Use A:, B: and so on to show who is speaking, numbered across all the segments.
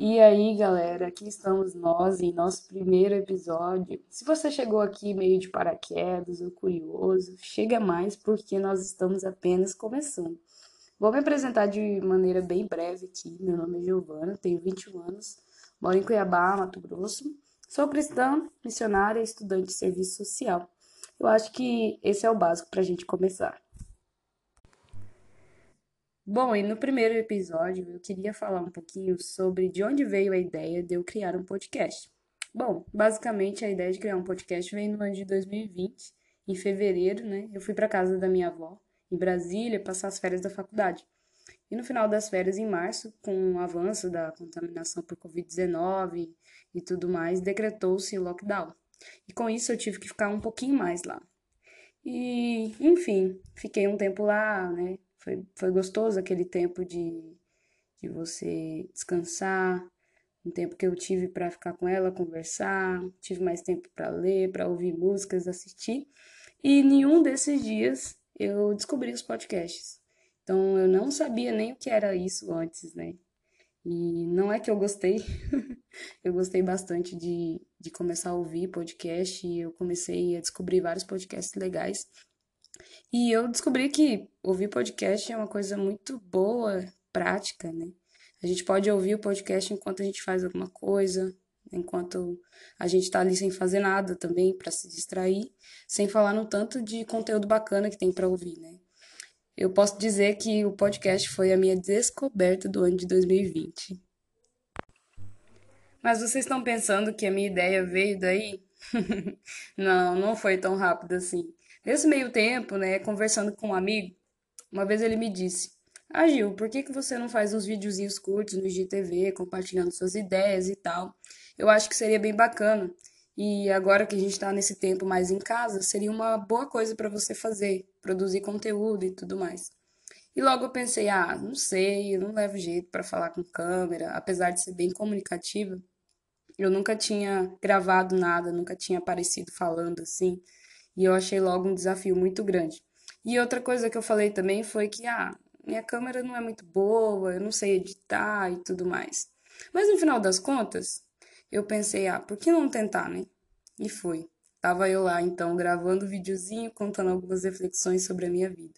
A: E aí, galera, aqui estamos nós em nosso primeiro episódio. Se você chegou aqui meio de paraquedas ou curioso, chega mais porque nós estamos apenas começando. Vou me apresentar de maneira bem breve aqui. Meu nome é Giovana, tenho 21 anos, moro em Cuiabá, Mato Grosso. Sou cristã, missionária e estudante de serviço social. Eu acho que esse é o básico para a gente começar. Bom, e no primeiro episódio eu queria falar um pouquinho sobre de onde veio a ideia de eu criar um podcast. Bom, basicamente a ideia de criar um podcast veio no ano de 2020, em fevereiro, né? Eu fui para casa da minha avó, em Brasília, passar as férias da faculdade. E no final das férias, em março, com o avanço da contaminação por Covid-19 e tudo mais, decretou-se o lockdown. E com isso eu tive que ficar um pouquinho mais lá. E, enfim, fiquei um tempo lá, né? Foi, foi gostoso aquele tempo de, de você descansar, um tempo que eu tive para ficar com ela, conversar, tive mais tempo para ler, para ouvir músicas, assistir. E nenhum desses dias eu descobri os podcasts. Então eu não sabia nem o que era isso antes, né? E não é que eu gostei, eu gostei bastante de, de começar a ouvir podcast e eu comecei a descobrir vários podcasts legais e eu descobri que ouvir podcast é uma coisa muito boa, prática, né? A gente pode ouvir o podcast enquanto a gente faz alguma coisa, enquanto a gente está ali sem fazer nada também para se distrair, sem falar no tanto de conteúdo bacana que tem para ouvir, né? Eu posso dizer que o podcast foi a minha descoberta do ano de 2020. Mas vocês estão pensando que a minha ideia veio daí? não, não foi tão rápido assim. Nesse meio tempo, né, conversando com um amigo, uma vez ele me disse: Ah, Gil, por que, que você não faz uns videozinhos curtos no IGTV, compartilhando suas ideias e tal? Eu acho que seria bem bacana. E agora que a gente está nesse tempo mais em casa, seria uma boa coisa para você fazer, produzir conteúdo e tudo mais. E logo eu pensei, ah, não sei, eu não levo jeito para falar com câmera, apesar de ser bem comunicativa. Eu nunca tinha gravado nada, nunca tinha aparecido falando assim. E eu achei logo um desafio muito grande. E outra coisa que eu falei também foi que, ah, minha câmera não é muito boa, eu não sei editar e tudo mais. Mas no final das contas, eu pensei, ah, por que não tentar, né? E fui. Tava eu lá, então, gravando um videozinho, contando algumas reflexões sobre a minha vida.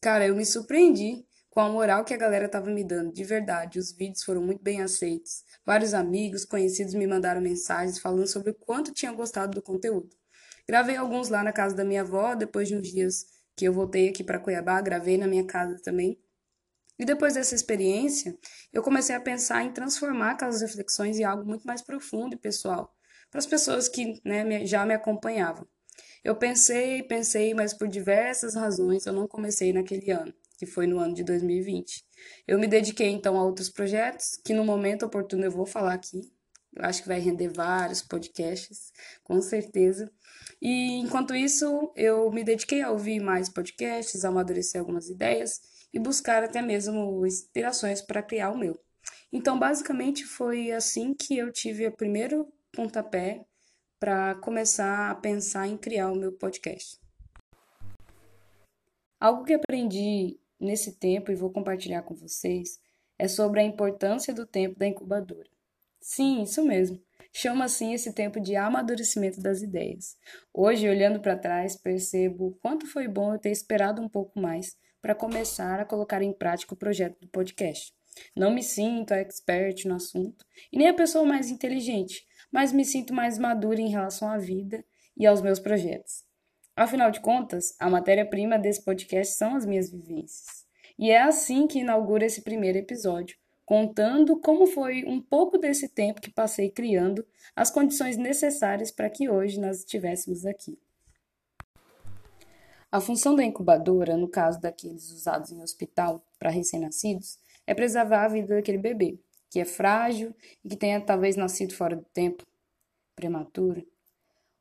A: Cara, eu me surpreendi com a moral que a galera tava me dando, de verdade. Os vídeos foram muito bem aceitos. Vários amigos, conhecidos me mandaram mensagens falando sobre o quanto tinham gostado do conteúdo. Gravei alguns lá na casa da minha avó, depois de uns dias que eu voltei aqui para Cuiabá, gravei na minha casa também. E depois dessa experiência, eu comecei a pensar em transformar aquelas reflexões em algo muito mais profundo e pessoal, para as pessoas que né, já me acompanhavam. Eu pensei, pensei, mas por diversas razões eu não comecei naquele ano, que foi no ano de 2020. Eu me dediquei então a outros projetos, que no momento oportuno eu vou falar aqui. Eu acho que vai render vários podcasts, com certeza. E enquanto isso, eu me dediquei a ouvir mais podcasts, a amadurecer algumas ideias e buscar até mesmo inspirações para criar o meu. Então, basicamente, foi assim que eu tive o primeiro pontapé para começar a pensar em criar o meu podcast. Algo que aprendi nesse tempo e vou compartilhar com vocês é sobre a importância do tempo da incubadora. Sim, isso mesmo. Chama assim esse tempo de amadurecimento das ideias. Hoje, olhando para trás, percebo quanto foi bom eu ter esperado um pouco mais para começar a colocar em prática o projeto do podcast. Não me sinto a expert no assunto e nem a pessoa mais inteligente, mas me sinto mais madura em relação à vida e aos meus projetos. Afinal de contas, a matéria-prima desse podcast são as minhas vivências. E é assim que inaugura esse primeiro episódio, contando como foi um pouco desse tempo que passei criando as condições necessárias para que hoje nós estivéssemos aqui. A função da incubadora, no caso daqueles usados em hospital para recém-nascidos, é preservar a vida daquele bebê, que é frágil e que tenha talvez nascido fora do tempo, prematuro.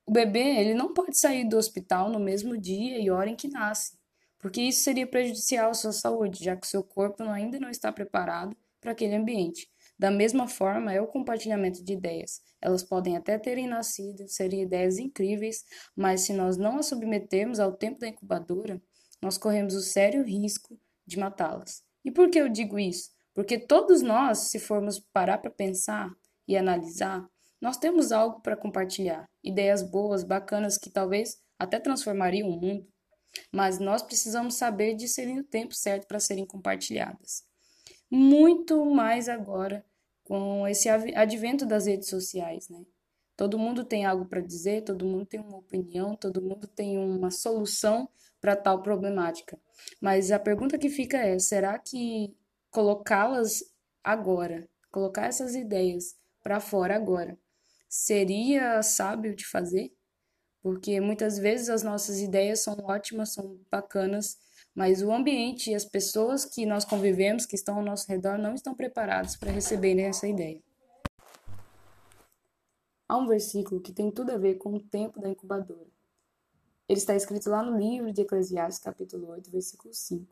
A: O bebê ele não pode sair do hospital no mesmo dia e hora em que nasce, porque isso seria prejudicial à sua saúde, já que seu corpo ainda não está preparado para aquele ambiente. Da mesma forma, é o compartilhamento de ideias. Elas podem até terem nascido, serem ideias incríveis, mas se nós não as submetermos ao tempo da incubadora, nós corremos o sério risco de matá-las. E por que eu digo isso? Porque todos nós, se formos parar para pensar e analisar, nós temos algo para compartilhar, ideias boas, bacanas que talvez até transformariam o mundo, mas nós precisamos saber discernir o tempo certo para serem compartilhadas. Muito mais agora com esse advento das redes sociais, né? Todo mundo tem algo para dizer, todo mundo tem uma opinião, todo mundo tem uma solução para tal problemática. Mas a pergunta que fica é: será que colocá-las agora, colocar essas ideias para fora agora, seria sábio de fazer? Porque muitas vezes as nossas ideias são ótimas, são bacanas, mas o ambiente e as pessoas que nós convivemos, que estão ao nosso redor, não estão preparados para receberem essa ideia. Há um versículo que tem tudo a ver com o tempo da incubadora. Ele está escrito lá no livro de Eclesiastes, capítulo 8, versículo 5,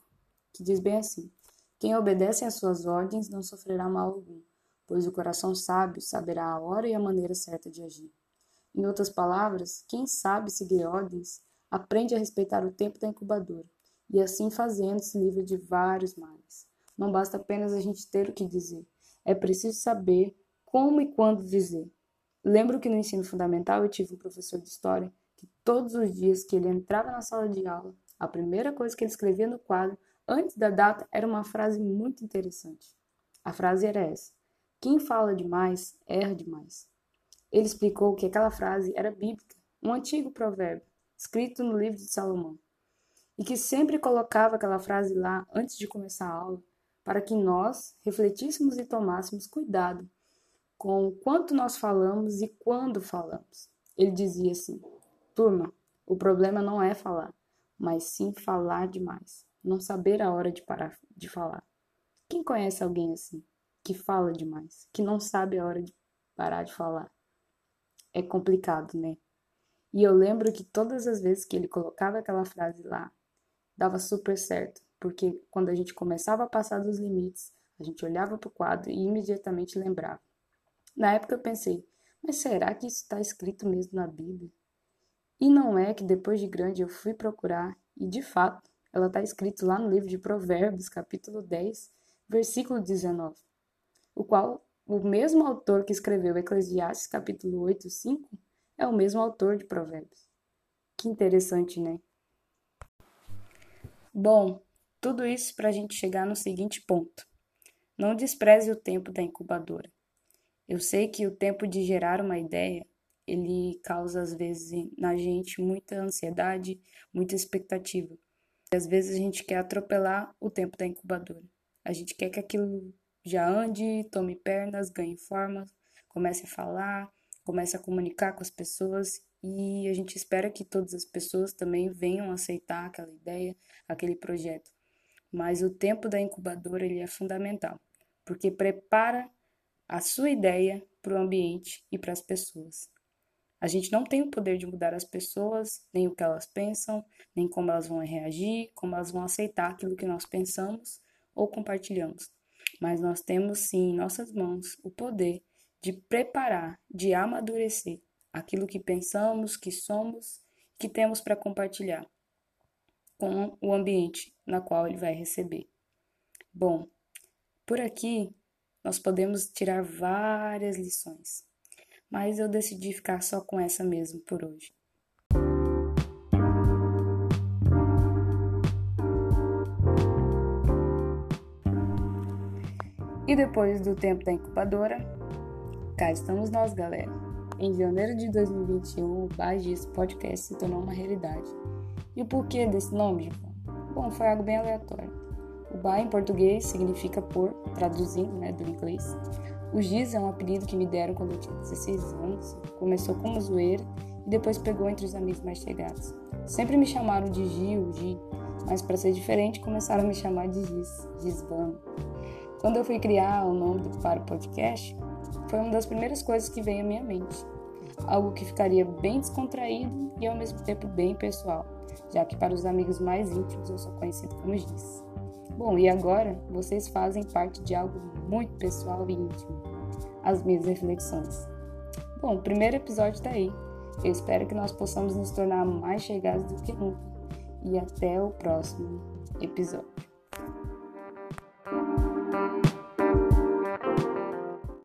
A: que diz bem assim: Quem obedece às suas ordens não sofrerá mal algum, pois o coração sábio saberá a hora e a maneira certa de agir. Em outras palavras, quem sabe seguir ordens aprende a respeitar o tempo da incubadora e assim fazendo se livra de vários males. Não basta apenas a gente ter o que dizer, é preciso saber como e quando dizer. Lembro que no ensino fundamental eu tive um professor de história que todos os dias que ele entrava na sala de aula, a primeira coisa que ele escrevia no quadro, antes da data, era uma frase muito interessante. A frase era essa: Quem fala demais, erra demais. Ele explicou que aquela frase era bíblica, um antigo provérbio, escrito no livro de Salomão e que sempre colocava aquela frase lá antes de começar a aula, para que nós refletíssemos e tomássemos cuidado com o quanto nós falamos e quando falamos. Ele dizia assim: Turma, o problema não é falar, mas sim falar demais, não saber a hora de parar de falar. Quem conhece alguém assim, que fala demais, que não sabe a hora de parar de falar? É complicado, né? E eu lembro que todas as vezes que ele colocava aquela frase lá, dava super certo, porque quando a gente começava a passar dos limites, a gente olhava para o quadro e imediatamente lembrava. Na época eu pensei, mas será que isso está escrito mesmo na Bíblia? E não é que depois de grande eu fui procurar e de fato ela está escrito lá no livro de Provérbios, capítulo 10, versículo 19, o qual o mesmo autor que escreveu Eclesiastes, capítulo 8, 5, é o mesmo autor de Provérbios. Que interessante, né? Bom, tudo isso para a gente chegar no seguinte ponto. Não despreze o tempo da incubadora. Eu sei que o tempo de gerar uma ideia, ele causa às vezes na gente muita ansiedade, muita expectativa. E às vezes a gente quer atropelar o tempo da incubadora. A gente quer que aquilo já ande, tome pernas, ganhe forma, comece a falar, comece a comunicar com as pessoas e a gente espera que todas as pessoas também venham aceitar aquela ideia, aquele projeto. Mas o tempo da incubadora ele é fundamental, porque prepara a sua ideia para o ambiente e para as pessoas. A gente não tem o poder de mudar as pessoas, nem o que elas pensam, nem como elas vão reagir, como elas vão aceitar aquilo que nós pensamos ou compartilhamos. Mas nós temos sim em nossas mãos o poder de preparar, de amadurecer aquilo que pensamos, que somos, que temos para compartilhar com o ambiente na qual ele vai receber. Bom, por aqui nós podemos tirar várias lições, mas eu decidi ficar só com essa mesmo por hoje. E depois do tempo da incubadora, cá estamos nós, galera. Em janeiro de 2021, o Bagis Podcast se tornou uma realidade. E o porquê desse nome, João? Bom, foi algo bem aleatório. O Ba em português significa por, traduzindo né, do inglês. O Giz é um apelido que me deram quando eu tinha 16 anos. Começou como zoeira e depois pegou entre os amigos mais chegados. Sempre me chamaram de Gi ou Gi, mas para ser diferente começaram a me chamar de Giz, Gizvano. Quando eu fui criar o nome para o podcast, foi uma das primeiras coisas que veio à minha mente. Algo que ficaria bem descontraído e ao mesmo tempo bem pessoal, já que para os amigos mais íntimos eu sou conhecido como Giz. Bom, e agora vocês fazem parte de algo muito pessoal e íntimo, as minhas reflexões. Bom, o primeiro episódio está aí. Eu espero que nós possamos nos tornar mais chegados do que nunca. E até o próximo episódio.